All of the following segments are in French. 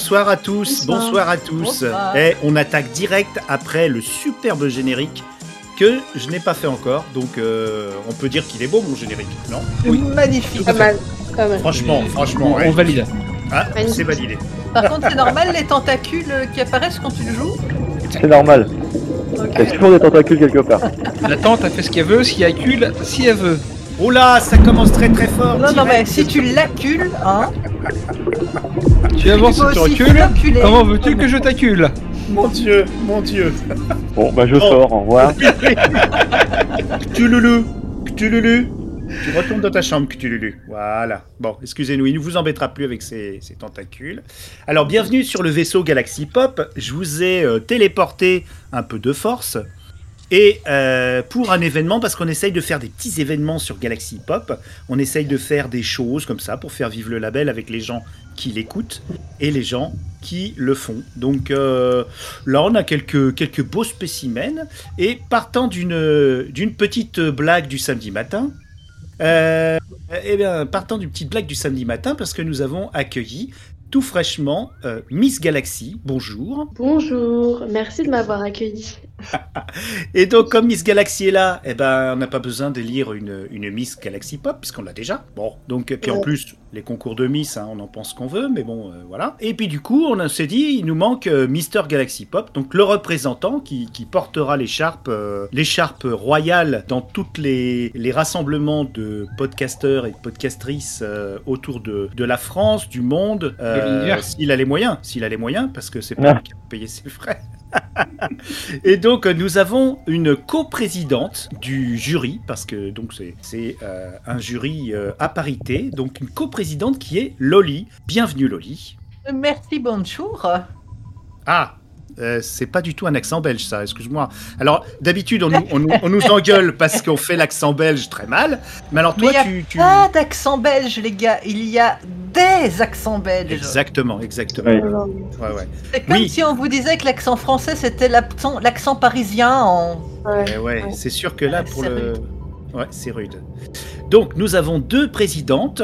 Bonsoir à tous, bonsoir, à tous. Bonsoir. Et on attaque direct après le superbe générique que je n'ai pas fait encore. Donc euh, on peut dire qu'il est beau mon générique, non? Magnifique. Pas mal, pas mal. Franchement, franchement, On, ouais. on valide. Ah, Magnifique. c'est validé. Par contre, c'est normal les tentacules qui apparaissent quand tu le joues? C'est normal. Il y a toujours des tentacules quelque part. La tante a fait ce qu'elle veut, si elle cule, si elle veut. Oh là, ça commence très très fort. Non, non, mais si tu l'acules, hein, Tu avances aussi recules l'aculer. Comment veux-tu que je t'accule Mon dieu, mon dieu. Bon, bah je Oh. sors, au revoir. Cthululu, Cthululu. Tu retournes dans ta chambre, Cthululu. Voilà. Bon, excusez-nous, il ne vous embêtera plus avec ses, ses tentacules. Alors, bienvenue sur le vaisseau Galaxy Pop. Je vous ai euh, téléporté un peu de force. Et euh, pour un événement, parce qu'on essaye de faire des petits événements sur Galaxy Pop, on essaye de faire des choses comme ça pour faire vivre le label avec les gens qui l'écoutent et les gens qui le font. Donc euh, là, on a quelques, quelques beaux spécimens. Et partant d'une petite blague du samedi matin, euh, eh bien, partant d'une petite blague du samedi matin, parce que nous avons accueilli tout fraîchement Miss Galaxy. Bonjour. Bonjour, merci de m'avoir accueilli. Et donc, comme Miss Galaxy est là, eh ben, on n'a pas besoin de lire une, une Miss Galaxy Pop, puisqu'on l'a déjà. Bon, donc, et puis en plus, les concours de Miss, hein, on en pense qu'on veut, mais bon, euh, voilà. Et puis du coup, on s'est dit, il nous manque euh, Mister Galaxy Pop, donc le représentant qui, qui portera l'écharpe euh, l'écharpe royale dans toutes les, les rassemblements de podcasteurs et de podcastrices autour de, de la France, du monde, s'il a les moyens, s'il a les moyens, parce que c'est pas lui qui a payé ses frais. Et donc nous avons une coprésidente du jury parce que donc c'est c'est euh, un jury euh, à parité, donc une coprésidente qui est Loli. Bienvenue Loli. Merci, bonjour. Ah. Euh, c'est pas du tout un accent belge, ça, excuse-moi. Alors, d'habitude, on, nous- on nous- on nous engueule parce qu'on fait l'accent belge très mal. Mais alors, toi, Mais y a tu. tu- Pas d'accent belge, les gars. Il y a des accents belges. Exactement, exactement. Oui. Ouais, ouais. C'est comme Oui. si on vous disait que l'accent français c'était l'accent l'accent parisien en. Ouais. Eh ouais, Ouais. c'est sûr que là, pour c'est le. Ouais, c'est rude. Donc, nous avons deux présidentes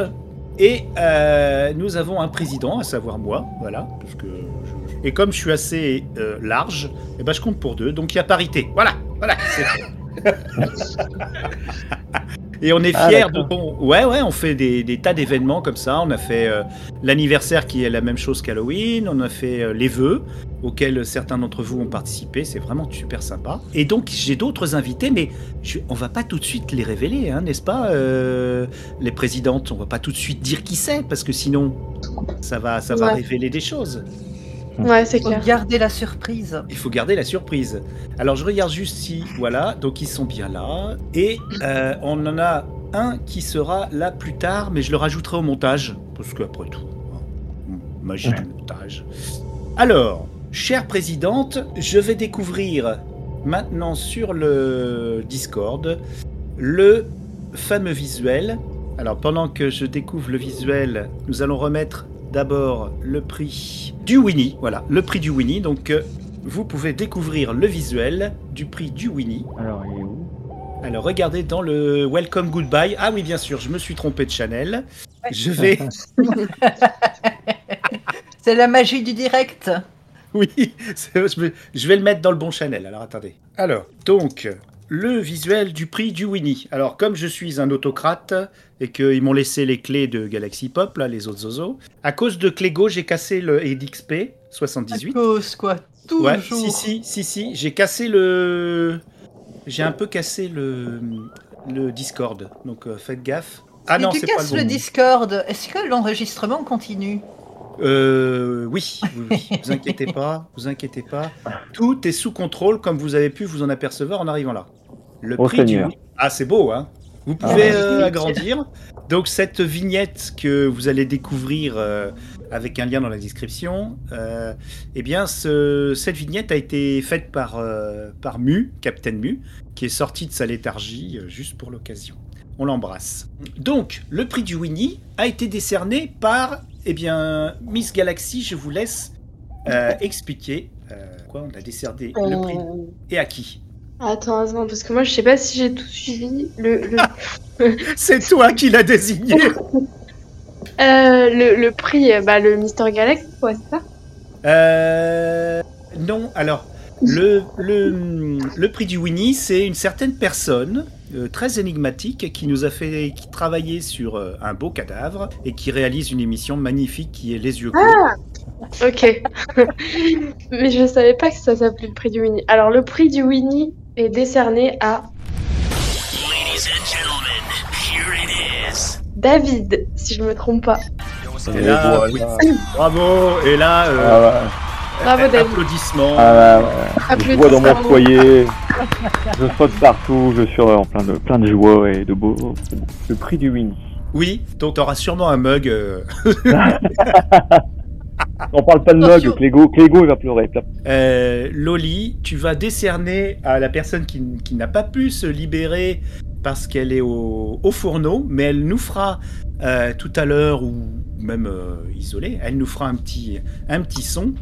et euh, nous avons un président, à savoir moi, voilà. Parce que Et comme je suis assez euh, large, eh ben, je compte pour deux, donc il y a parité. Voilà, voilà. c'est- Et on est Ah, fiers, donc on, ouais, ouais, on fait des, des tas d'événements comme ça. On a fait euh, l'anniversaire qui est la même chose qu'Halloween. On a fait euh, les vœux auxquels certains d'entre vous ont participé. C'est vraiment super sympa. Et donc j'ai d'autres invités, mais je, on va pas tout de suite les révéler, hein, n'est-ce pas euh, Les présidentes, on va pas tout de suite dire qui c'est, parce que sinon ça va, ça va Ouais. révéler des choses. Ouais, c'est Faut clair. garder la surprise. Il faut garder la surprise. Alors je regarde juste si, voilà, donc ils sont bien là. Et euh, on en a un qui sera là plus tard, mais je le rajouterai au montage, parce qu'après tout, hein, magie du montage. Alors, chère présidente, je vais découvrir maintenant sur le Discord le fameux visuel. Alors pendant que je découvre le visuel, nous allons remettre d'abord le prix du Winnie. Voilà, le prix du Winnie. Donc euh, vous pouvez découvrir le visuel du prix du Winnie. Alors, il est où? Alors regardez dans le Welcome Goodbye. Ah oui, bien sûr, je me suis trompé de Chanel. Je vais, C'est la magie du direct. oui, je vais le mettre dans le bon Chanel. Alors attendez. Alors, donc, le visuel du prix du Winnie. Alors, comme je suis un autocrate et qu'ils m'ont laissé les clés de Galaxy Pop, là, les autres zozos, à cause de Clégo, j'ai cassé le EDXP À 78. cause, quoi. Toujours? Ouais, si, si, si, si, j'ai cassé le. J'ai un peu cassé le, le Discord, donc euh, faites gaffe. Ah non, tu c'est pas casses le le. Discord, est-ce que l'enregistrement continue? Euh, oui, oui, oui. vous inquiétez pas, vous inquiétez pas. Tout est sous contrôle, comme vous avez pu vous en apercevoir en arrivant là. Le prix du. Seigneur. Ah, c'est beau, hein Vous Ah. pouvez euh, agrandir. Donc, cette vignette que vous allez découvrir euh, avec un lien dans la description, euh, eh bien, ce- cette vignette a été faite par, euh, par Mu, Captain Mu, qui est sorti de sa léthargie euh, juste pour l'occasion. On l'embrasse. Donc, le prix du Winnie a été décerné par, eh bien, Miss Galaxy. Je vous laisse euh, expliquer euh, quoi on a décerné le prix Euh, et à qui. Attends, attends, parce que moi je sais pas si j'ai tout suivi. Le, le, C'est toi qui l'as désigné. euh, le, le prix, euh, bah, le Mister Galaxy, quoi, c'est ça? Euh, non, alors, le, le, le prix du Winnie, c'est une certaine personne euh, très énigmatique qui nous a fait qui travaillait sur euh, un beau cadavre et qui réalise une émission magnifique qui est Les Yeux Clos. Ok. Mais je savais pas que ça s'appelait le prix du Winnie. Alors, le prix du Winnie est décerné à Ladies and gentlemen, here it is. David, si je me trompe pas. Et là, oui, bravo. Et là, euh, Ah ouais, Bravo, David. applaudissements. ah ouais, ouais. Je vois dans mon Applaudissements. foyer, je saute partout, je suis en plein de, plein de joie et de beau. Le prix du Winnie. Oui, donc tu auras sûrement un mug. euh, On parle pas de mug, Clégo, Clégo il va pleurer. Euh, Loli, tu vas décerner à la personne qui, qui n'a pas pu se libérer parce qu'elle est au, au fourneau, mais elle nous fera euh, tout à l'heure ou même euh, isolée, elle nous fera un petit, un petit son.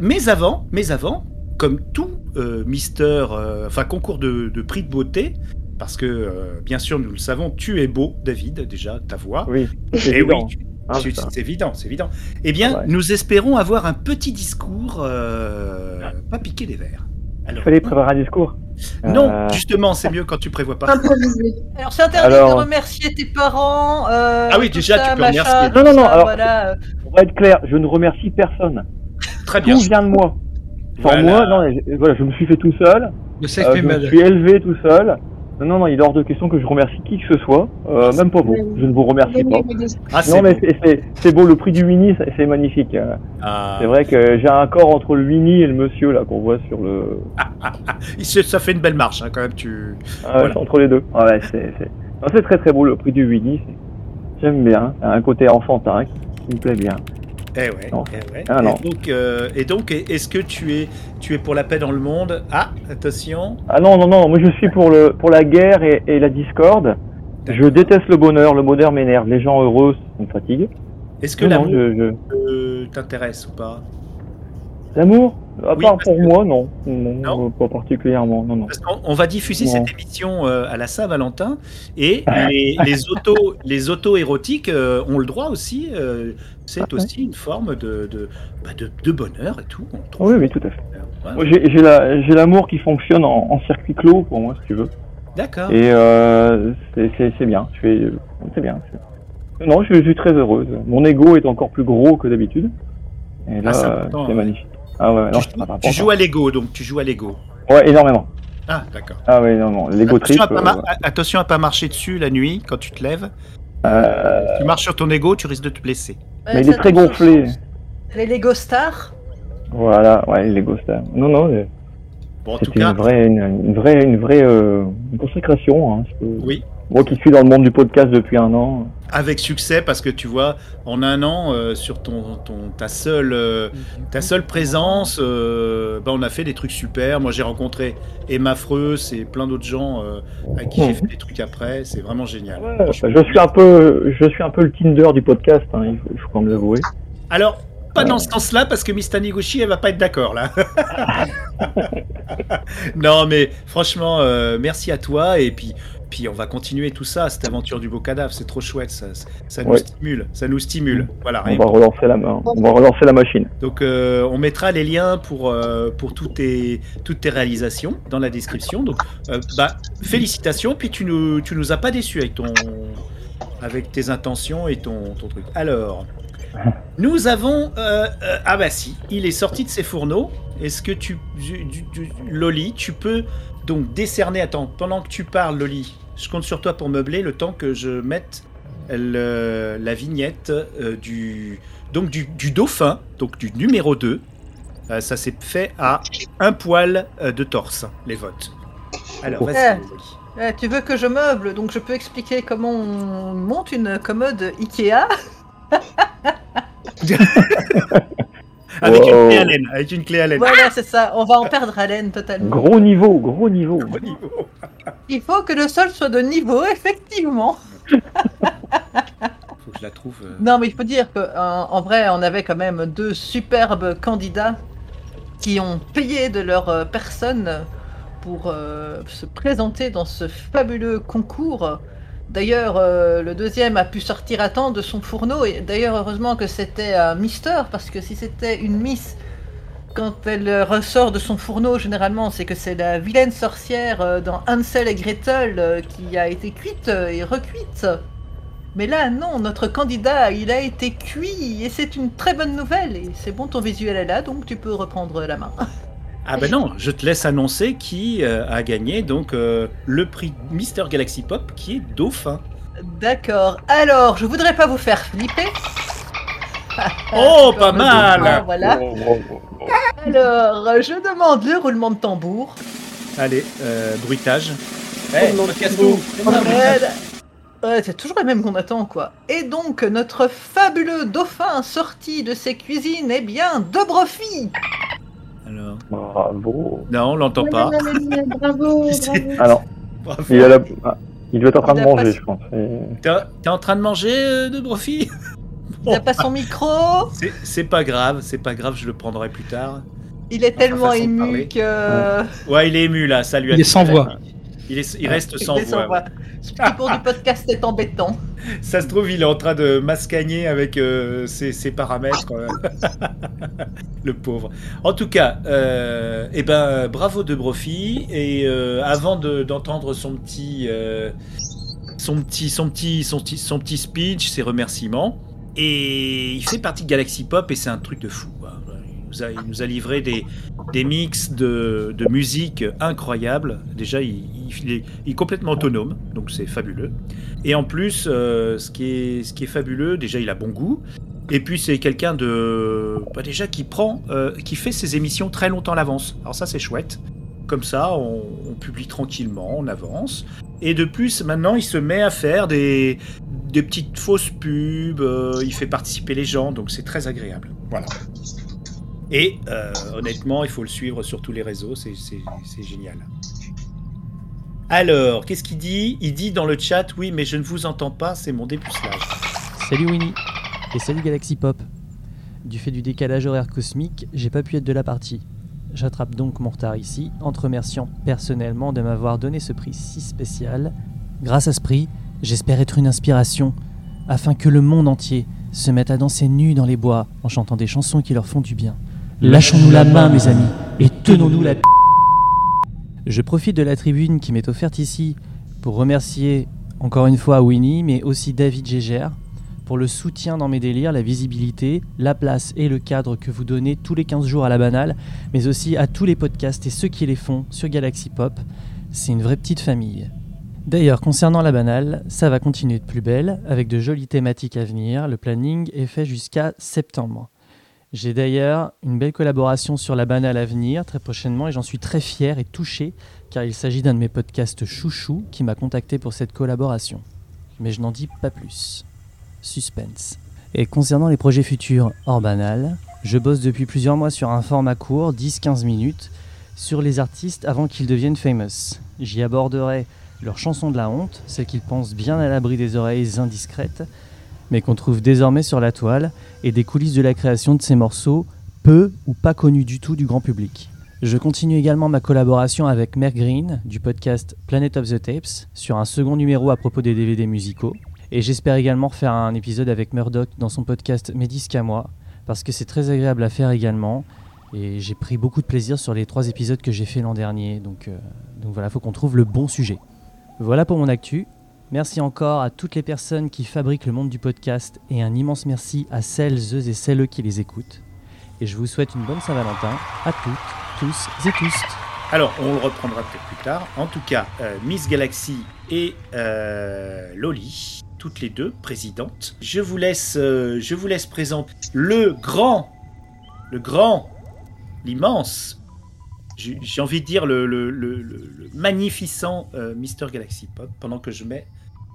Mais avant, mais avant, comme tout euh, Mister, euh, enfin concours de, de prix de beauté, parce que euh, bien sûr nous le savons, tu es beau, David, déjà ta voix. Oui, c'est Eh évident. oui, putain. c'est évident, c'est évident. Eh bien, Ah ouais. nous espérons avoir un petit discours, euh, pas piquer des verres. Il Alors, fallait préparer un discours. non, Euh, justement, c'est mieux quand tu prévois pas. Alors, c'est interdit Alors- de remercier tes parents. euh, Ah oui, déjà, ça, tu peux machin, remercier. Non, non, non, alors- Voilà. On va être clair, je ne remercie personne. Très bien. Tout vient de moi. Sans Voilà. moi, non, je- voilà, je me suis fait tout seul. Le euh, je me suis élevé tout seul. Non, non, non, il est hors de question que je remercie qui que ce soit. Euh, même pas vous. Je ne vous remercie pas. Ah, c'est Non, mais beau. c'est- beau, le prix du Winnie, c'est magnifique. Euh, Ah. C'est vrai que j'ai un corps entre le Winnie et le monsieur là qu'on voit sur le. Ça fait une belle marche, hein, quand même. Tu... Ah, Voilà. entre les deux. Ah ouais, c'est très très beau le prix du Winnie. c'est- J'aime bien. Il y a un côté enfantin qui me plaît bien. Eh ouais. Non. eh ouais. Ah, et, donc, euh, et donc, est-ce que tu es, tu es pour la paix dans le monde? Ah, attention. Ah non, non, non, moi je suis pour, le, pour la guerre et, et la discorde. Je déteste le bonheur, le bonheur m'énerve. Les gens heureux, ça me fatigue. Est-ce que l'amour je- euh, t'intéresse ou pas? L'amour À Oui, part parce pour que- moi, non. Non, Non Pas particulièrement, non, non. Parce qu'on on va diffuser Non. cette émission euh, à la Saint-Valentin et les, les autos les auto érotiques euh, ont le droit aussi. euh, c'est Ah ouais. aussi une forme de de, bah, de de bonheur et tout. on. Oui, oui, tout à fait. Moi, J'ai j'ai la- j'ai l'amour qui fonctionne en, en circuit clos, pour moi, si tu veux. D'accord. Et euh, c'est- bien. Je c'est bien. Non, je, je suis très heureuse. Mon ego est encore plus gros que d'habitude. Et là, Ah, c'est euh, magnifique. Ah ouais, non, tu, pas tu joues à Lego, donc tu joues à Lego. Ouais, énormément. Ah, d'accord. Ah ouais, non, non. L'ego trip. Attention, à pas euh, attention à pas marcher dessus la nuit quand tu te lèves. euh, Tu marches sur ton ego, tu risques de te blesser. Ouais, mais il est très gonflé. Les Lego Stars. Voilà, ouais, Lego Star. Non, non, euh, Bon, en tout c'était cas, une vraie, une, une vraie, une vraie euh, une consécration. Hein, je peux- oui, Moi qui suis dans le monde du podcast depuis un an. avec succès parce que tu vois, en un an, euh, sur ton, ton ta seule euh, ta seule présence, euh, bah, on a fait des trucs super. Moi, j'ai rencontré Emma Freus et plein d'autres gens à qui j'ai Mhm. fait des trucs après. C'est vraiment génial. Ouais, Franchement. je suis un peu, je suis un peu le Tinder du podcast. Hein, il faut, il faut quand même l'avouer. Alors, pas dans ce sens-là, parce que Miss Taniguchi, elle va pas être d'accord là. non, mais franchement, euh, merci à toi et puis, puis on va continuer tout ça, cette aventure du beau cadavre, c'est trop chouette, ça, ça nous Ouais. stimule, ça nous stimule. Voilà. On va relancer la main. On va relancer la machine. Donc euh, on mettra les liens pour, euh, pour toutes, tes, toutes tes réalisations dans la description. Donc euh, bah, félicitations, puis tu nous, tu nous as pas déçus avec, ton, avec tes intentions et ton, ton truc. Alors, nous avons... euh, euh, ah bah si, il est sorti de ses fourneaux. Est-ce que tu, du- du- du- Loli, tu peux donc décerner... Attends, pendant que tu parles, Loli, je compte sur toi pour meubler le temps que je mette le- la vignette euh, du donc du, du dauphin, donc du numéro 2. Euh, ça s'est fait à un poil euh, de torse, les votes. Alors, vas-y. Ouais, tu veux que je meuble, donc je peux expliquer comment on monte une commode Ikea. Avec une clé à laine. Avec une clé à laine. Voilà, c'est ça. On va en perdre haleine totalement. Gros niveau, gros niveau. Au niveau. Il faut que le sol soit de niveau, effectivement. Faut que je la trouve. euh. Non, mais il faut dire que en, en vrai, on avait quand même deux superbes candidats qui ont payé de leur euh, personne pour euh, se présenter dans ce fabuleux concours D'ailleurs, euh, le deuxième a pu sortir à temps de son fourneau. Et d'ailleurs, heureusement que c'était un Mister, parce que si c'était une Miss, quand elle euh, ressort de son fourneau, généralement, c'est que c'est la vilaine sorcière euh, dans Hansel et Gretel euh, qui a été cuite et recuite. Mais là, non, notre candidat, il a été cuit, et c'est une très bonne nouvelle. Et c'est bon, ton visuel est là, donc tu peux reprendre la main. Ah ben non, je te laisse annoncer qui euh, a gagné donc euh, le prix Mister Galaxy Pop qui est Dauphin. D'accord. Alors, je voudrais pas vous faire flipper. Oh, pas mal dauphin, Voilà. Oh, oh, oh. Alors, je demande le roulement de tambour. Allez, euh, bruitage. Hey, podcast-nous. Ouais, ouais, c'est toujours la même qu'on attend, quoi. Et donc, notre fabuleux dauphin sorti de ses cuisines est bien Dobrofi Alors, Bravo. non, on l'entend pas. Bravo, bravo. Alors, Bravo. il, a la- il doit être en train de pas- manger, je pense. T'es en train de manger euh, de Brofi Il n'a pas son micro C'est- pas grave, c'est pas grave, je le prendrai plus tard. Il est tellement de ému que... Ouais, il est ému là, ça lui a Il est sans voix. Il, est, il reste Il sans est sans voix. voix. Ce pour du podcast est embêtant. Ça se trouve, il est en train de mascagner avec euh, ses, ses paramètres. euh. le pauvre. En tout cas, euh, eh ben, bravo de Brofi. Et euh, avant de- d'entendre son petit, euh, son petit, son petit, son petit, son petit speech, ses remerciements. Et il fait partie de Galaxy Pop et c'est un truc de fou. Il nous a, livré des, des mix de, de musique incroyables. Déjà, il, il est complètement autonome, donc c'est fabuleux. Et en plus, euh, ce, qui est, ce qui est fabuleux, déjà, il a bon goût. Et puis, c'est quelqu'un de. bah, déjà, qui prend. euh, qui fait ses émissions très longtemps à l'avance. Alors, ça, c'est chouette. Comme ça, on, publie tranquillement, on avance. Et de plus, maintenant, il se met à faire des, des petites fausses pubs. euh, il fait participer les gens, donc c'est très agréable. Voilà. Et euh, honnêtement, il faut le suivre sur tous les réseaux, c'est génial. Alors, qu'est-ce qu'il dit? Il dit dans le chat, oui, mais je ne vous entends pas, c'est mon dépucelage. Salut Winnie et salut Galaxy Pop. Du fait du décalage horaire cosmique, j'ai pas pu être de la partie. J'attrape donc mon retard ici en te remerciant personnellement de m'avoir donné ce prix si spécial. Grâce à ce prix, j'espère être une inspiration afin que le monde entier se mette à danser nu dans les bois en chantant des chansons qui leur font du bien. Lâchons-nous la main, mes amis, et tenons-nous la Je profite de la tribune qui m'est offerte ici pour remercier encore une fois Winnie, mais aussi David Gégère, pour le soutien dans mes délires, la visibilité, la place et le cadre que vous donnez tous les 15 jours à la banale, mais aussi à tous les podcasts et ceux qui les font sur Galaxy Pop. C'est une vraie petite famille. D'ailleurs, concernant la banale, ça va continuer de plus belle, avec de jolies thématiques à venir. Le planning est fait jusqu'à septembre. J'ai d'ailleurs une belle collaboration sur la banale à venir très prochainement et j'en suis très fier et touché car il s'agit d'un de mes podcasts chouchou qui m'a contacté pour cette collaboration. Mais je n'en dis pas plus. Suspense. Et concernant les projets futurs hors banal, je bosse depuis plusieurs mois sur un format court, 10-15 minutes, sur les artistes avant qu'ils deviennent famous. J'y aborderai leurs chansons de la honte, celles qu'ils pensent bien à l'abri des oreilles indiscrètes, mais qu'on trouve désormais sur la toile, et des coulisses de la création de ces morceaux, peu ou pas connus du tout du grand public. Je continue également ma collaboration avec Mer Green du podcast Planet of the Tapes sur un second numéro à propos des DVD musicaux. Et j'espère également faire un épisode avec Murdoch dans son podcast Mes disques à moi, parce que c'est très agréable à faire également. Et j'ai pris beaucoup de plaisir sur les trois épisodes que j'ai fait l'an dernier. Donc, euh, donc voilà, faut qu'on trouve le bon sujet. Voilà pour mon actu. Merci encore à toutes les personnes qui fabriquent le monde du podcast et un immense merci à celles et celles qui les écoutent. Et je vous souhaite une bonne Saint-Valentin à toutes, tous et tous. Alors, on le reprendra peut-être plus tard. En tout cas, euh, Miss Galaxy et euh, Loli, toutes les deux présidentes. Je vous laisse, euh, je vous laisse présenter le grand, le grand, l'immense. J'ai envie de dire le, le, le, le- le magnificent euh, Mister Galaxy Pop pendant que je mets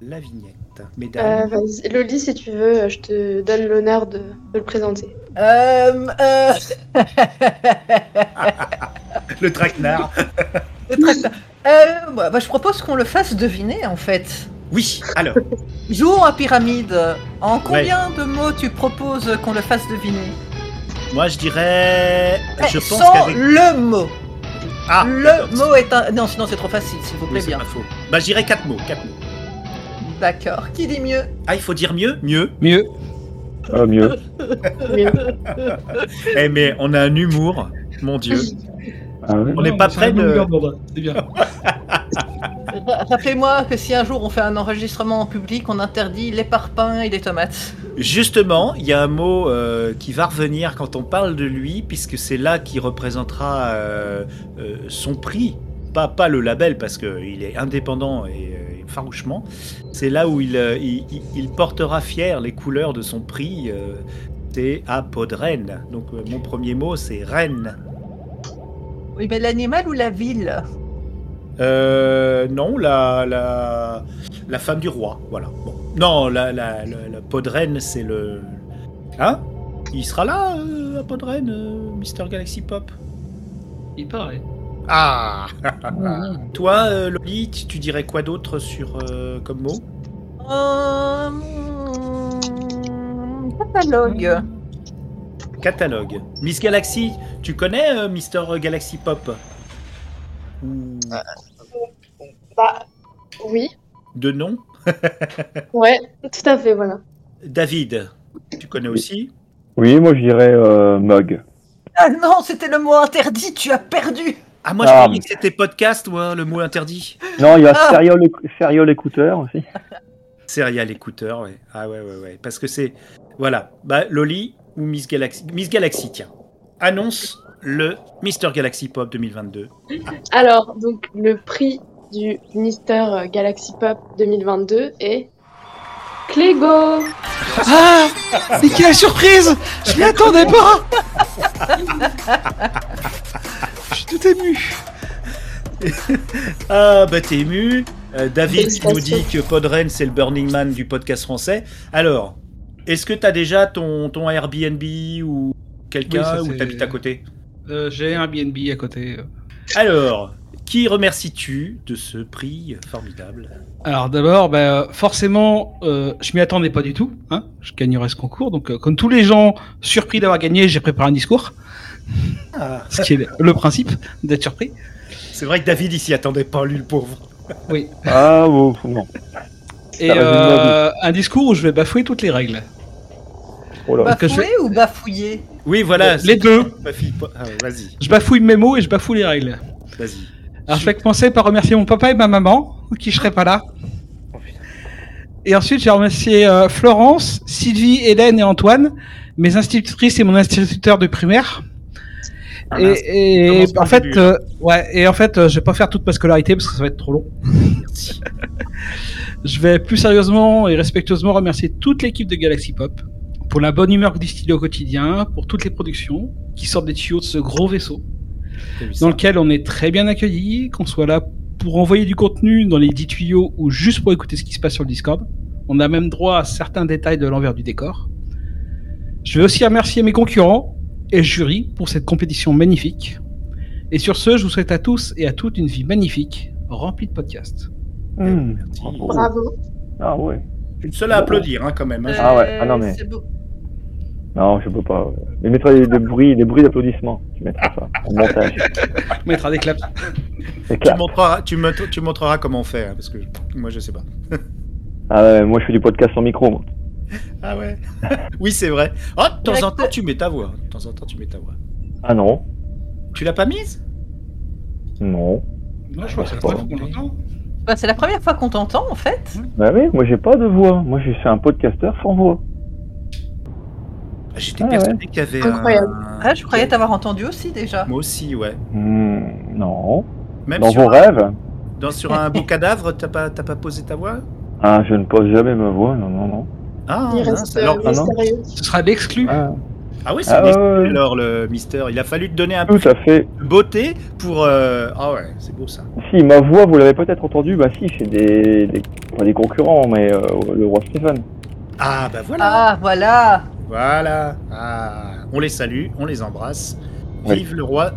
la vignette. Euh, Mesdames, vas-y, Loli, si tu veux, je te donne l'honneur de, de le présenter. Euh, euh, le traquenard. euh, bah, bah, je propose qu'on le fasse deviner en fait. Oui, alors, Jouons à pyramide. En combien de mots tu proposes qu'on le fasse deviner moi je dirais. Eh, Je pense Sans qu'avec. le mot. Ah, le mot est un. Non, sinon c'est trop facile, s'il vous plaît bien. pas faux. Bah, je dirais quatre mots. Quatre mots. D'accord. Qui dit mieux Ah, il faut dire mieux Mieux Mieux. Ah, mieux. Mieux. Eh, mais on a un humour, mon Dieu. Ah ouais. On n'est pas prêt de. C'est bien. Ra- Rappelez-moi que si un jour on fait un enregistrement en public, on interdit les parpaings et les tomates. Justement, il y a un mot euh, qui va revenir quand on parle de lui, puisque c'est là qui représentera euh, euh, son prix. Pas, pas le label, parce qu'il est indépendant et, et farouchement. C'est là où il, euh, il, portera fier les couleurs de son prix. euh, c'est à Podren. Donc euh, mon premier mot, c'est Rennes. Oui, mais l'animal ou la ville? Euh, non, la, la, la femme du roi, voilà. Bon. Non, la, la, la, la Podren, c'est le... Hein? Il sera là, euh, à Podren, euh, Mister Galaxy Pop? Il paraît. Ah Toi, euh, Loli, tu tu dirais quoi d'autre sur euh, comme mot? Catalogue. Catalogue. Miss Galaxy, tu connais euh, Mister Galaxy Pop? Ou Bah, oui. de nom Ouais, tout à fait, voilà. David, tu connais aussi Oui, moi je dirais euh, mug. Ah non, c'était le mot interdit, tu as perdu Ah, moi je Ah, que c'était podcast, moi, le mot interdit. Non, il y a Ah. serial, éc- serial écouteur aussi. Serial écouteur, ouais. Ah ouais, ouais, ouais. Parce que c'est. Voilà. Bah, Loli ou Miss Galaxy. Miss Galaxy, tiens. Annonce le Mister Galaxy Pop 2022. Alors, donc, le prix du Mister Galaxy Pop 2022 est Clégo. Ah Mais quelle surprise Je m'y attendais pas Je suis tout ému. Ah, bah, t'es ému. Euh, David qui nous dit que Podren, c'est le Burning Man du podcast français. Alors, est-ce que t'as déjà ton, ton Airbnb ou Oui, quelqu'un ça, ou t'habites à côté? Euh, J'ai un BNB à côté. Alors, qui remercies-tu de ce prix formidable? Alors d'abord, bah, forcément, euh, je m'y attendais pas du tout. Hein je gagnerais ce concours. Donc, euh, comme tous les gens surpris d'avoir gagné, j'ai préparé un discours. Ah, Ce qui est le principe d'être surpris. C'est vrai que David, il s'y attendait pas, lui, le pauvre. Oui. Ah, bon, non. Et euh, un discours où je vais bafouer toutes les règles. Oh là. que je ou bafouillé Oui, voilà. les deux. Ah, vas-y, Je bafouille mes mots et je bafoue les règles. vas-y. Alors je vais commencer par remercier mon papa et ma maman, qui seraient pas là. Et ensuite, j'ai remercié euh, Florence, Sylvie, Hélène et Antoine, mes institutrices et mon instituteur de primaire. Ah, et en fait, début. euh, ouais, et en fait, euh, je vais pas faire toute ma scolarité parce que ça va être trop long. Merci. Je vais plus sérieusement et respectueusement remercier toute l'équipe de Galaxy Pop pour la bonne humeur que distille au quotidien, pour toutes les productions qui sortent des tuyaux de ce gros vaisseau dans lequel on est très bien accueilli, qu'on soit là pour envoyer du contenu dans les 10 tuyaux ou juste pour écouter ce qui se passe sur le Discord. On a même droit à certains détails de l'envers du décor. Je vais aussi remercier mes concurrents et le jury pour cette compétition magnifique. Et sur ce, je vous souhaite à tous et à toutes une vie magnifique, remplie de podcasts. Merci. Bravo. Bravo. Ah ouais. Je suis le seul à applaudir, hein, quand même. hein. Ah ouais, ah non, mais- Euh, c'est beau. Non, je peux pas. ouais. Mais mettrai des, des bruits, des bruits d'applaudissements. Tu mettras ça. En montage. On mettra des claps. C'est Tu montreras, tu, me- tu montreras comment fait, hein, parce que moi, je sais pas. Ah ouais, moi je fais du podcast sans micro. Moi. Ah ouais Oui, c'est vrai. Oh, de temps en temps, tu mets ta voix. De temps en temps, tu mets ta voix. Ah non. Tu l'as pas mise? Non. Non, je crois que c'est la première fois qu'on l'entend. Bah, c'est la première fois qu'on t'entend en fait. Bah oui, moi j'ai pas de voix. Moi je suis un podcasteur sans voix. J'étais Ah persuadé qu'il y avait Incroyable. un... Ah, je croyais t'avoir entendu aussi déjà. Moi aussi, ouais. Hmm, non. Même Dans vos rêves dans, sur un beau cadavre, t'as pas, t'as pas posé ta voix? Ah, je ne pose jamais ma voix. Non, non, non. Ah, Il reste alors... euh, ah non. mystérieux. Ce sera l'exclu. Ah, Ah oui, c'est Ah ouais, alors, le Mister. Il a fallu te donner un peu tout à fait. de beauté pour... euh, Ah ouais, c'est beau, ça. Si, ma voix, vous l'avez peut-être entendue. Bah si, c'est des, des, pas des concurrents, mais euh, le roi Stéphane. Ah, bah voilà Ah, voilà. Voilà. Ah, on les salue, on les embrasse. Oui. Vive le roi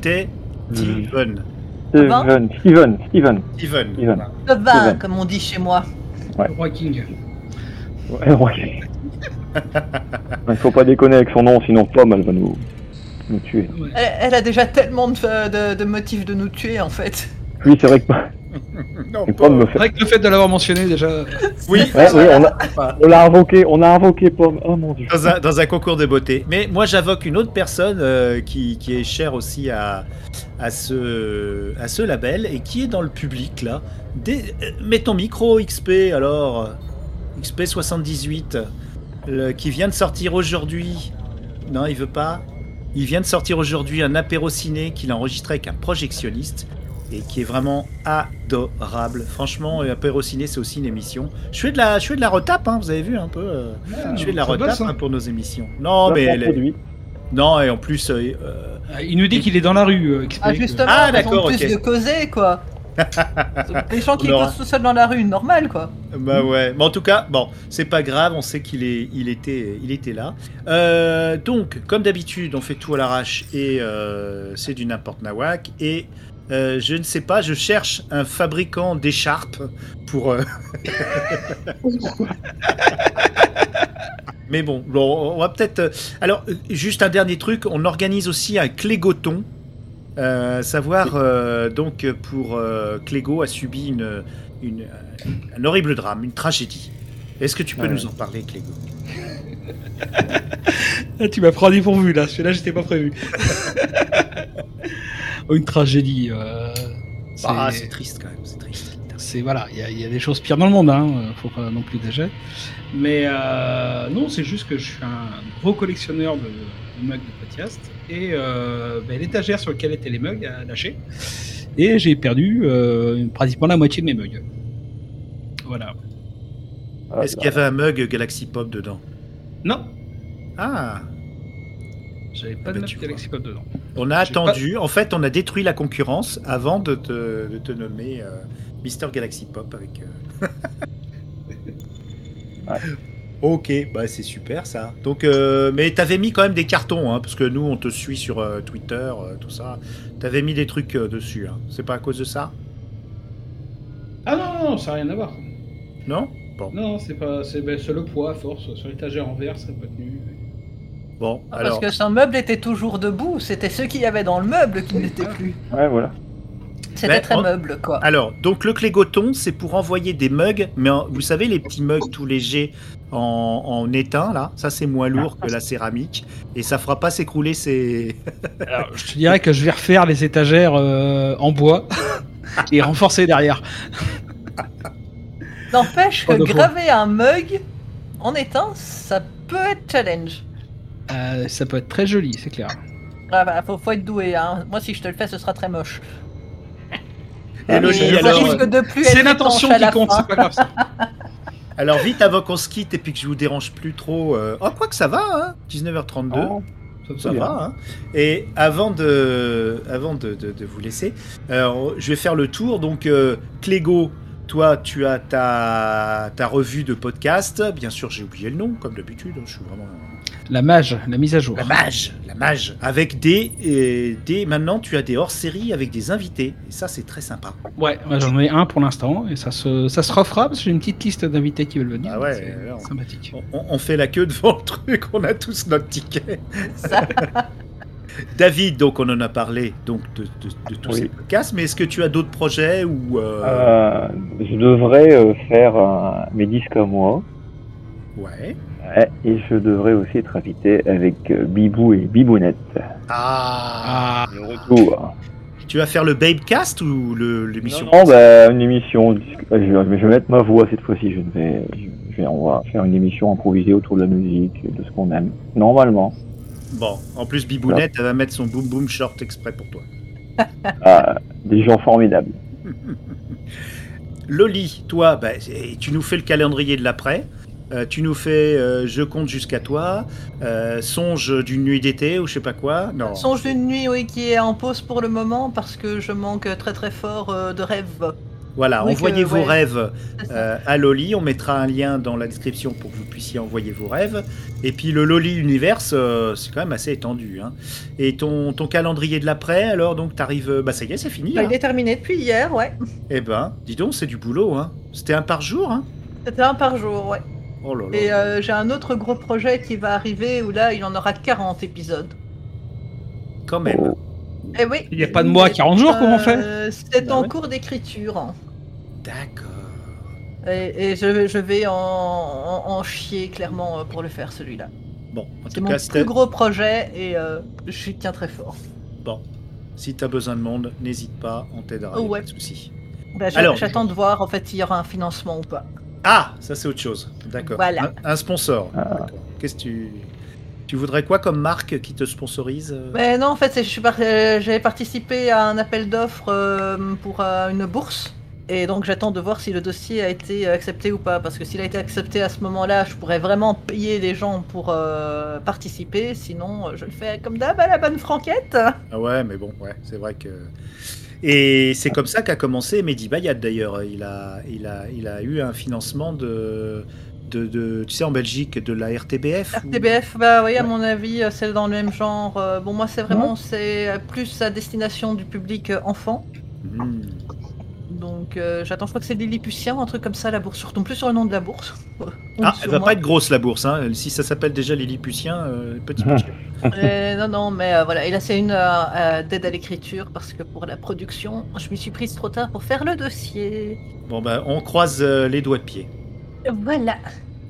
Steven. Steven, Steven, Steven. Steven. Steven. Le C'est bon. comme on dit chez moi. Le roi King. Ouais, ouais. Il faut pas déconner avec son nom, sinon Pomme, elle va nous, nous tuer. Ouais. Elle, elle a déjà tellement de, de- de motifs de nous tuer en fait. Oui, c'est vrai que Non, Pomme me C'est fait. vrai que le fait de l'avoir mentionné déjà. Oui, Ouais, oui, on a, on l'a invoqué, on a invoqué Pomme. Oh mon dieu. dans un, dans un concours de beauté. Mais moi, j'invoque une autre personne euh, qui, qui est chère aussi à, à, ce, à ce label et qui est dans le public là. Des- euh, mets ton micro XP alors. XP 78 le- qui vient de sortir aujourd'hui. Non, il veut pas. Il vient de sortir aujourd'hui un apéro ciné qu'il a enregistré avec un projectionniste et qui est vraiment adorable. Franchement, apéro ciné, c'est aussi une émission. Je fais de la, je fais de la retape, hein, vous avez vu un peu. euh, je fais de la retape hein. hein, pour nos émissions. Non, mais elle est- non et en plus, euh, euh, Ah, Il nous dit qu'il est dans la rue. euh, Ah justement, Ah, d'accord, plus ok. de causer quoi. Les gens qui causent tout seuls dans la rue, normal quoi. bah ouais. Mais en tout cas, bon, c'est pas grave. On sait qu'il est, il était, il était là. Euh, donc, comme d'habitude, on fait tout à l'arrache et euh, c'est du n'importe nawak. Et euh, je ne sais pas, je cherche un fabricant d'écharpes pour. euh, Mais bon, bon, on va peut-être. euh, Alors, euh, juste un dernier truc, on organise aussi un Clégoton. Euh, savoir donc pour Clégo a subi une, une- un horrible drame, une tragédie. Est-ce que tu peux Ouais. nous en parler, Clégo? Ah, tu m'as pris dépourvu là. Celui-là, j'étais pas prévu. Oh, Une tragédie. euh, c'est- Ah, c'est triste quand même, c'est triste. c'est voilà, il y, a- il y a des choses pires dans le monde, hein, euh, faut pas non plus déger. Mais euh, non, c'est juste que je suis un gros collectionneur de, de mugs de podcast et euh, ben, l'étagère sur laquelle étaient les mugs a lâché et j'ai perdu euh, pratiquement la moitié de mes mugs. Voilà. Ah, Est-ce qu'il y avait un mug Galaxy Pop dedans? Non, Ah, j'avais pas Ah de bah. Galaxy Pop dedans. on a pas- attendu. En fait, on a détruit la concurrence avant de te, de te nommer euh, Mister Galaxy Pop avec. euh, Ouais. Ok, bah c'est super ça. Donc, euh, mais t'avais mis quand même des cartons, hein, parce que nous on te suit sur euh, Twitter, euh, tout ça. T'avais mis des trucs euh, dessus. hein. C'est pas à cause de ça? Ah non, non, non, ça n'a rien à voir. Non? Bon, Non, c'est pas, c'est ben, c'est le poids à force sur l'étagère en verre, ça n'a pas tenu. Bon. Ah, alors, Parce que son meuble était toujours debout, c'était ceux qu'il y avait dans le meuble qui n'étaient plus. Ouais, voilà. C'était Mais très on- meuble quoi. alors, donc le clégoton, c'est pour envoyer des mugs, mais en- vous savez les petits mugs tout légers en, en étain là, ça c'est moins lourd que la céramique et ça fera pas s'écrouler ces. Alors, je te dirais que je vais refaire les étagères euh, en bois et renforcer derrière. N'empêche que fois. graver un mug en étain, ça peut être challenge. Euh, ça peut être très joli, c'est clair. Ah bah, faut, faut être doué, hein. Moi, si je te le fais, ce sera très moche. Et Loli, Mais ça alors, risque de plus C'est être l'intention étanche à qui la compte, fin. c'est pas grave ça. alors vite avant qu'on se quitte et puis que je vous dérange plus trop. euh, Oh quoi que ça va, hein 19h32. Oh, Ça, bien. va. Hein et avant de, avant de, de- de vous laisser, alors, je vais faire le tour. Donc, euh, Clégo, toi, tu as ta, ta revue de podcast. Bien sûr, j'ai oublié le nom, comme d'habitude. hein, Je suis vraiment La mage, la mise à jour. la mage, la mage. Avec des, et des. Maintenant, tu as des hors-séries avec des invités. Et ça, c'est très sympa. Ouais, ouais, j'en ai un pour l'instant et ça se, ça se refera parce que j'ai une petite liste d'invités qui veulent venir. Ah ouais, alors. sympathique. On, on fait la queue devant le truc. On a tous notre ticket. Ça. David, donc on en a parlé donc de, de- de tous Oui. ces podcasts. Mais est-ce que tu as d'autres projets ou euh, Euh, je devrais euh, faire euh, mes disques à moi. Ouais. Ouais, et je devrais aussi être invité avec euh, Bibou et Bibounette. Ah, Ah, Le retour. Tu vas faire le Babecast ou le- l'émission? Non, bah, une émission. euh, Je, vais- je vais mettre ma voix cette fois-ci. Je ne vais, je vais, on va faire une émission improvisée autour de la musique, de ce qu'on aime. Normalement. Bon, en plus Bibounette, elle va mettre son boom boom short exprès pour toi. Ah, des gens formidables. Loli, toi, bah, tu nous fais le calendrier de l'après. Euh, tu nous fais euh, Je compte jusqu'à toi, euh, Songe d'une nuit d'été ou je sais pas quoi. Non. Songe d'une nuit, oui, qui est en pause pour le moment parce que je manque très très fort de rêves. Voilà, Oui, envoyez que- vos ouais. rêves à Loli. On mettra un lien dans la description pour que vous puissiez envoyer vos rêves. Et puis le Loli Universe, c'est quand même assez étendu. hein. Et ton, ton calendrier de l'après, alors donc t'arrives. Bah ça y est, c'est fini. Bah, hein. il est terminé depuis hier, ouais. Eh ben, dis donc, c'est du boulot. Hein. C'était un par jour. Hein. C'était un par jour, ouais. Oh là là. Et euh, j'ai un autre gros projet qui va arriver où là, il en aura 40 épisodes. Quand même. Oh. Eh oui. Il y a pas de mois, 40 jours, comment on fait Euh, C'est Bah en ouais. cours d'écriture. D'accord. Et, et je, je vais en, en- en chier clairement euh, pour le faire celui-là. Bon, en C'est tout mon plus gros projet et euh, je tiens très fort. bon, si t'as besoin de monde, n'hésite pas, on t'aidera. a Ouais. Pas de souci. Bah, Alors- J'attends de voir en fait s'il y aura un financement ou pas. Ah, ça c'est autre chose. D'accord. Voilà. Un, un sponsor. Ah. Qu'est-ce que tu tu voudrais quoi comme marque qui te sponsorise euh? Mais non, en fait, par- euh, j'avais participé à un appel d'offres euh, pour euh, une bourse. Et donc j'attends de voir si le dossier a été accepté ou pas. Parce que s'il a été accepté à ce moment-là, je pourrais vraiment payer les gens pour euh, participer. Sinon, je le fais comme d'hab à la bonne franquette. Ah ouais, mais bon, ouais, c'est vrai que. Et c'est comme ça qu'a commencé Mehdi Bayad d'ailleurs. Il a, il, a, il a eu un financement de, de, de- tu sais, en Belgique, de la RTBF. ou- RTBF, bah oui, à mon avis, euh, c'est dans le même genre. Euh, Bon, moi, c'est vraiment c'est plus à destination du public euh, enfant. Hmm. Donc euh, j'attends, je crois que c'est Lilliputien, un truc comme ça, la bourse. Je retombe plus sur le nom de la bourse. Ah, elle va pas être grosse la bourse. Hein. Si ça s'appelle déjà les Lilliputiens, euh, petit budget. Euh, non, non, mais euh, voilà. Et là, c'est une euh, d'aide à l'écriture parce que pour la production, je m'y suis prise trop tard pour faire le dossier. Bon, bah, on croise euh, les doigts de pied. Voilà.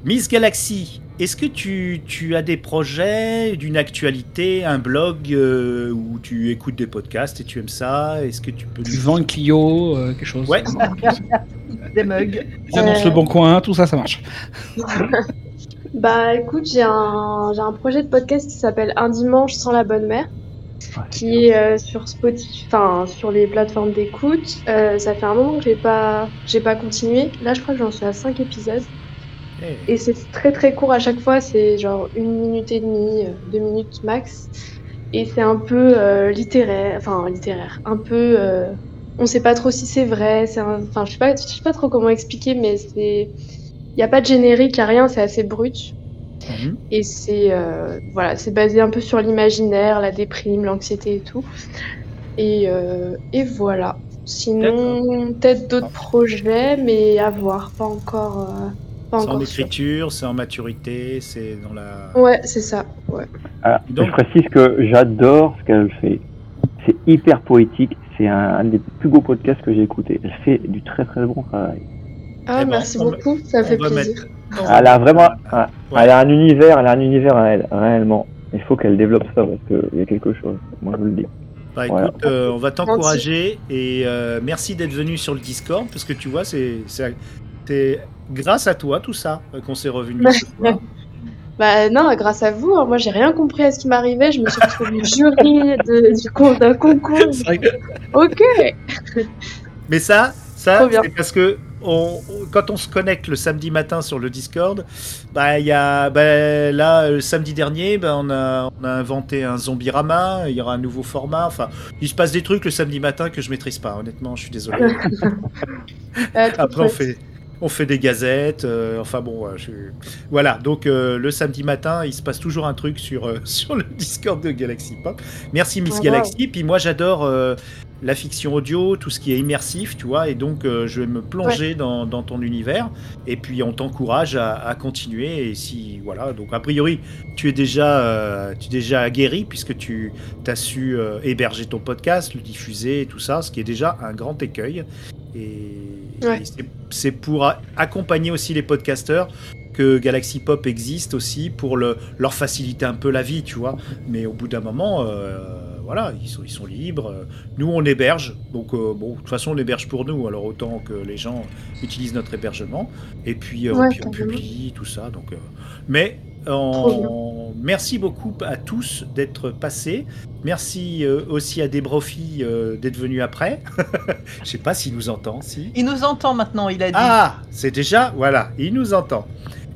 Miss Galaxy, est-ce que tu, tu as des projets, d'une actualité, un blog euh, où tu écoutes des podcasts et tu aimes ça? Est-ce que tu peux Tu vends une Clio, euh, quelque chose? Ouais. Des mugs. Ils annoncent Euh. le bon coin, tout ça, ça marche. Bah écoute, j'ai un, j'ai un projet de podcast qui s'appelle Un dimanche sans la bonne mère, qui est euh, sur Spotify, enfin sur les plateformes d'écoute. Euh, ça fait un moment que j'ai pas, j'ai pas continué. Là, je crois que j'en suis à 5 épisodes. Et c'est très très court à chaque fois, c'est genre une minute et demie, euh, deux minutes max. Et c'est un peu euh, littéraire, enfin littéraire, un peu. euh, on sait pas trop si c'est vrai, c'est enfin je sais pas, je sais pas trop comment expliquer, mais c'est. Il y a pas de générique, y a rien, c'est assez brut. mhm. Et c'est euh, voilà, c'est basé un peu sur l'imaginaire, la déprime, l'anxiété et tout. Et, euh, et voilà. Sinon, peut-être d'autres projets, mais à voir, pas encore. euh, pas C'est en écriture, c'est en maturité, c'est dans la. Ouais, c'est ça. Ouais. Ah, Donc- Je précise que j'adore ce qu'elle fait. C'est hyper poétique. C'est un, un des plus beaux podcasts que j'ai écouté. Elle fait du très très bon travail. Ah, Eh ben, merci on beaucoup, ça fait plaisir. mettre- Elle a vraiment, un- Ouais. elle a un univers, elle a un univers à elle, réellement. Il faut qu'elle développe ça parce qu'il y a quelque chose. Moi, je vous le dis. Bah Voilà. écoute, euh, on va t'encourager et euh, merci d'être venu sur le Discord parce que tu vois, c'est c'est- grâce à toi tout ça euh, qu'on s'est revenu. ce soir. Bah non, grâce à vous, hein, moi j'ai rien compris à ce qui m'arrivait. Je me suis retrouvée jury de- du d'un concours. Ok. Mais ça, ça c'est parce que on, quand on se connecte le samedi matin sur le Discord, bah il y a bah, là le samedi dernier, bah, on a on a inventé un zombie-rama, il y aura un nouveau format. Enfin, il se passe des trucs le samedi matin que je maîtrise pas. Honnêtement, je suis désolé. Trop Après, on fait, on fait des gazettes. euh, enfin bon, je- voilà. Donc euh, le samedi matin, il se passe toujours un truc sur, euh, sur le Discord de Galaxy Pop. Merci Miss Ah, Galaxy. Puis moi, j'adore la fiction audio, tout ce qui est immersif, tu vois. Et donc, je vais me plonger dans, dans ton univers. Et puis, on t'encourage à, à continuer. Et si, voilà. Donc, a priori, tu es déjà, tu es déjà guéri puisque tu as su héberger ton podcast, le diffuser et tout ça, ce qui est déjà un grand écueil. Et, Ouais. c'est- pour accompagner aussi les podcasteurs que Galaxy Pop existe aussi pour le, leur faciliter un peu la vie, tu vois. Mais au bout d'un moment, euh, voilà, ils sont, ils sont libres. Nous, on héberge. Donc, euh, bon, de toute façon, on héberge pour nous. Alors, autant que les gens utilisent notre hébergement. Et puis, euh, Ouais, on carrément. publie, tout ça. Donc, mais Merci beaucoup à tous d'être passés. Merci euh, aussi à Debrofi euh, d'être venu après. Je sais pas s'il nous entend, si. Il nous entend maintenant, il a dit. Ah, c'est déjà, voilà, il nous entend.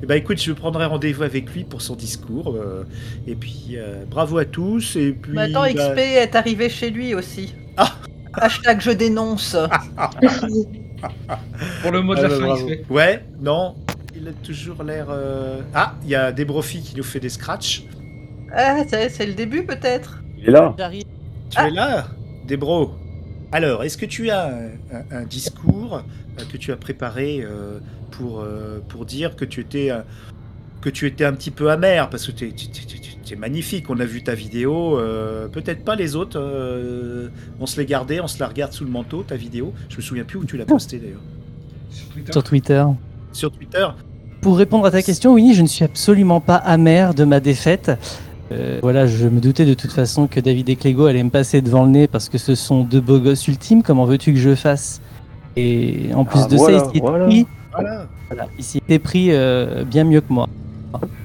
Eh ben écoute, je prendrai rendez-vous avec lui pour son discours. euh, et puis, euh, bravo à tous. Et puis, attends, bah, XP est arrivé chez lui aussi. Ah. Hashtag je dénonce. pour le mot de ah, la bah, fin, fait. Ouais, non, il a toujours l'air. euh, Ah, il y a Debrofi qui nous fait des scratchs. Ah, c'est le début peut-être. Il est là. J'arrive. Tu Ah. es là, Debro Alors, est-ce que tu as un, un- un discours euh, que tu as préparé euh, pour, euh, pour dire que tu étais. que tu étais un petit peu amer? Parce que t'es- tu, c'est magnifique. On a vu ta vidéo. euh, Peut-être pas les autres. euh, on se les gardait, on se la regarde sous le manteau, ta vidéo. Je me souviens plus où tu l'as postée d'ailleurs. Sur Twitter. Sur Twitter. Pour répondre à ta question, Winnie, je ne suis absolument pas amer de ma défaite. Euh, voilà, je me doutais de toute façon que David et Clégo allaient me passer devant le nez parce que ce sont deux beaux gosses ultimes. Comment veux-tu que je fasse? Et en plus Ah, de voilà, ça, il s'y était pris, Voilà. il s'y était pris euh, bien mieux que moi.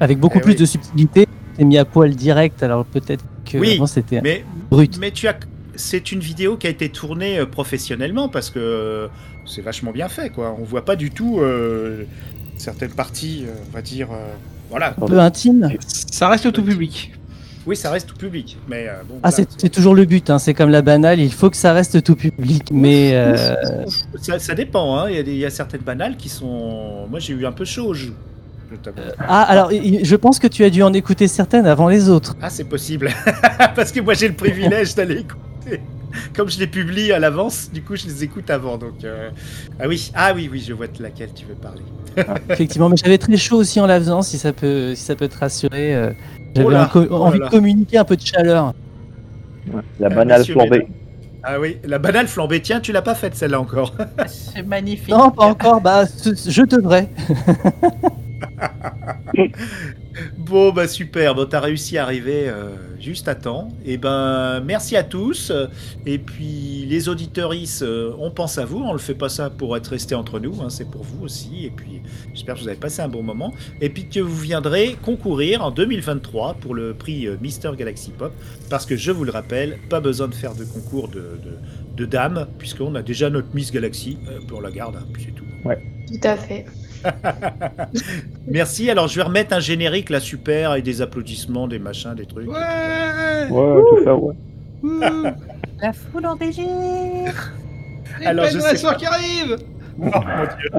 Avec beaucoup Eh plus oui. de subtilité. J'ai mis à poil direct, alors peut-être que Oui, c'était Mais brut. Mais tu as, c'est une vidéo qui a été tournée euh, professionnellement parce que c'est vachement bien fait, quoi. On voit pas du tout euh, certaines parties, euh, on va dire, euh, voilà. Un peu intime. Ça reste tout public. Oui, ça reste tout public, mais euh, bon. Ah, voilà, c'est toujours le but, hein, c'est comme la banale, il faut que ça reste tout public. Mais euh, ça, ça dépend. Hein. Il, y a des- il y a certaines banales qui sont. Moi, j'ai eu un peu chaud au jeu. je t'avoue. ah, alors je pense que tu as dû en écouter certaines avant les autres. Ah, c'est possible. Parce que moi, j'ai le privilège d'aller écouter. Comme je les publie à l'avance, du coup, je les écoute avant. Donc, euh, ah oui, ah oui, oui, je vois de laquelle tu veux parler. Effectivement, mais j'avais très chaud aussi en la faisant, si ça peut, si ça peut te rassurer. euh, J'avais Oh co- oh envie de communiquer un peu de chaleur. La Euh, banale flambée. Ah oui, la banale flambée. Tiens, tu l'as pas faite celle-là encore. C'est magnifique. Non, pas encore, bah je devrais. Bon, bah super, bon, t'as réussi à arriver euh, juste à temps. Et ben, merci à tous. Et puis, les auditeuristes, euh, on pense à vous. On le fait pas ça pour être resté entre nous, hein, c'est pour vous aussi. Et puis, j'espère que vous avez passé un bon moment. Et puis que vous viendrez concourir en 2023 pour le prix euh, Mister Galaxy Pop. Parce que, je vous le rappelle, pas besoin de faire de concours de, de, de dames, puisqu'on a déjà notre Miss Galaxy. Euh, on la garde, hein, puis c'est tout. Tout à fait. Merci. Alors, je vais remettre un générique là, super, et des applaudissements, des machins, des trucs. Ouais Ouais, tout ça, ouais. Ouh, La foule en désir. Les Alors, je sais récents qui arrivent Oh, mon Dieu.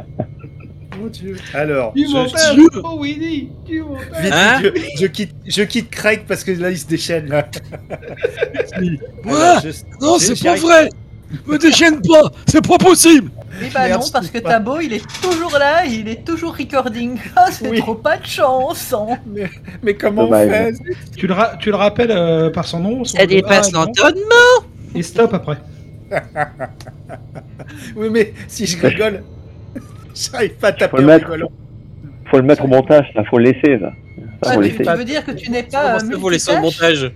Mon dieu. Alors, je. Oh Winnie Hein je, je quitte, je quitte Craig parce que là, il se déchaîne. Là. Quoi? Alors, je- Non, c'est pas arrive. vrai Me déchaîne pas C'est pas possible Eh bah Merde, non, parce que Tabo, il est toujours là, il est toujours recording. Ah, c'est Oui. trop pas de chance. hein. Mais comment Dommage. on fait tu le, ra- tu le rappelles euh, par son nom son Ça dépasse Ah, l'entonnement Et stop après. Oui, mais si je rigole, j'arrive pas à taper Faut le en mettre. rigolant. Faut le mettre au montage, ça, faut le laisser, ça. Ça, Ah, faut tu, laisser. tu veux dire que tu n'es pas Comment euh, ça, faut laisser au montage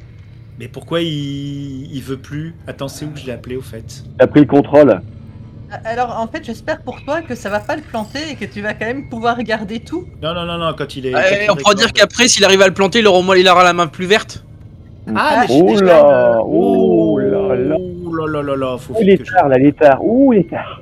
Mais pourquoi il, il veut plus Attends, c'est où que je l'ai appelé au fait T'as pris le contrôle. Alors en fait, j'espère pour toi que ça va pas le planter et que tu vas quand même pouvoir regarder tout. Non, non, non, non, quand il est. Quand il Eh, On pourra dire qu'après, s'il arrive à le planter, il aura, au moins- il aura la main plus verte. Ah, mais je suis Oh déjà- là Oh là là Oh là là là là, faut Ouh, il est tard, là, il est tard. Ouh, il est tard.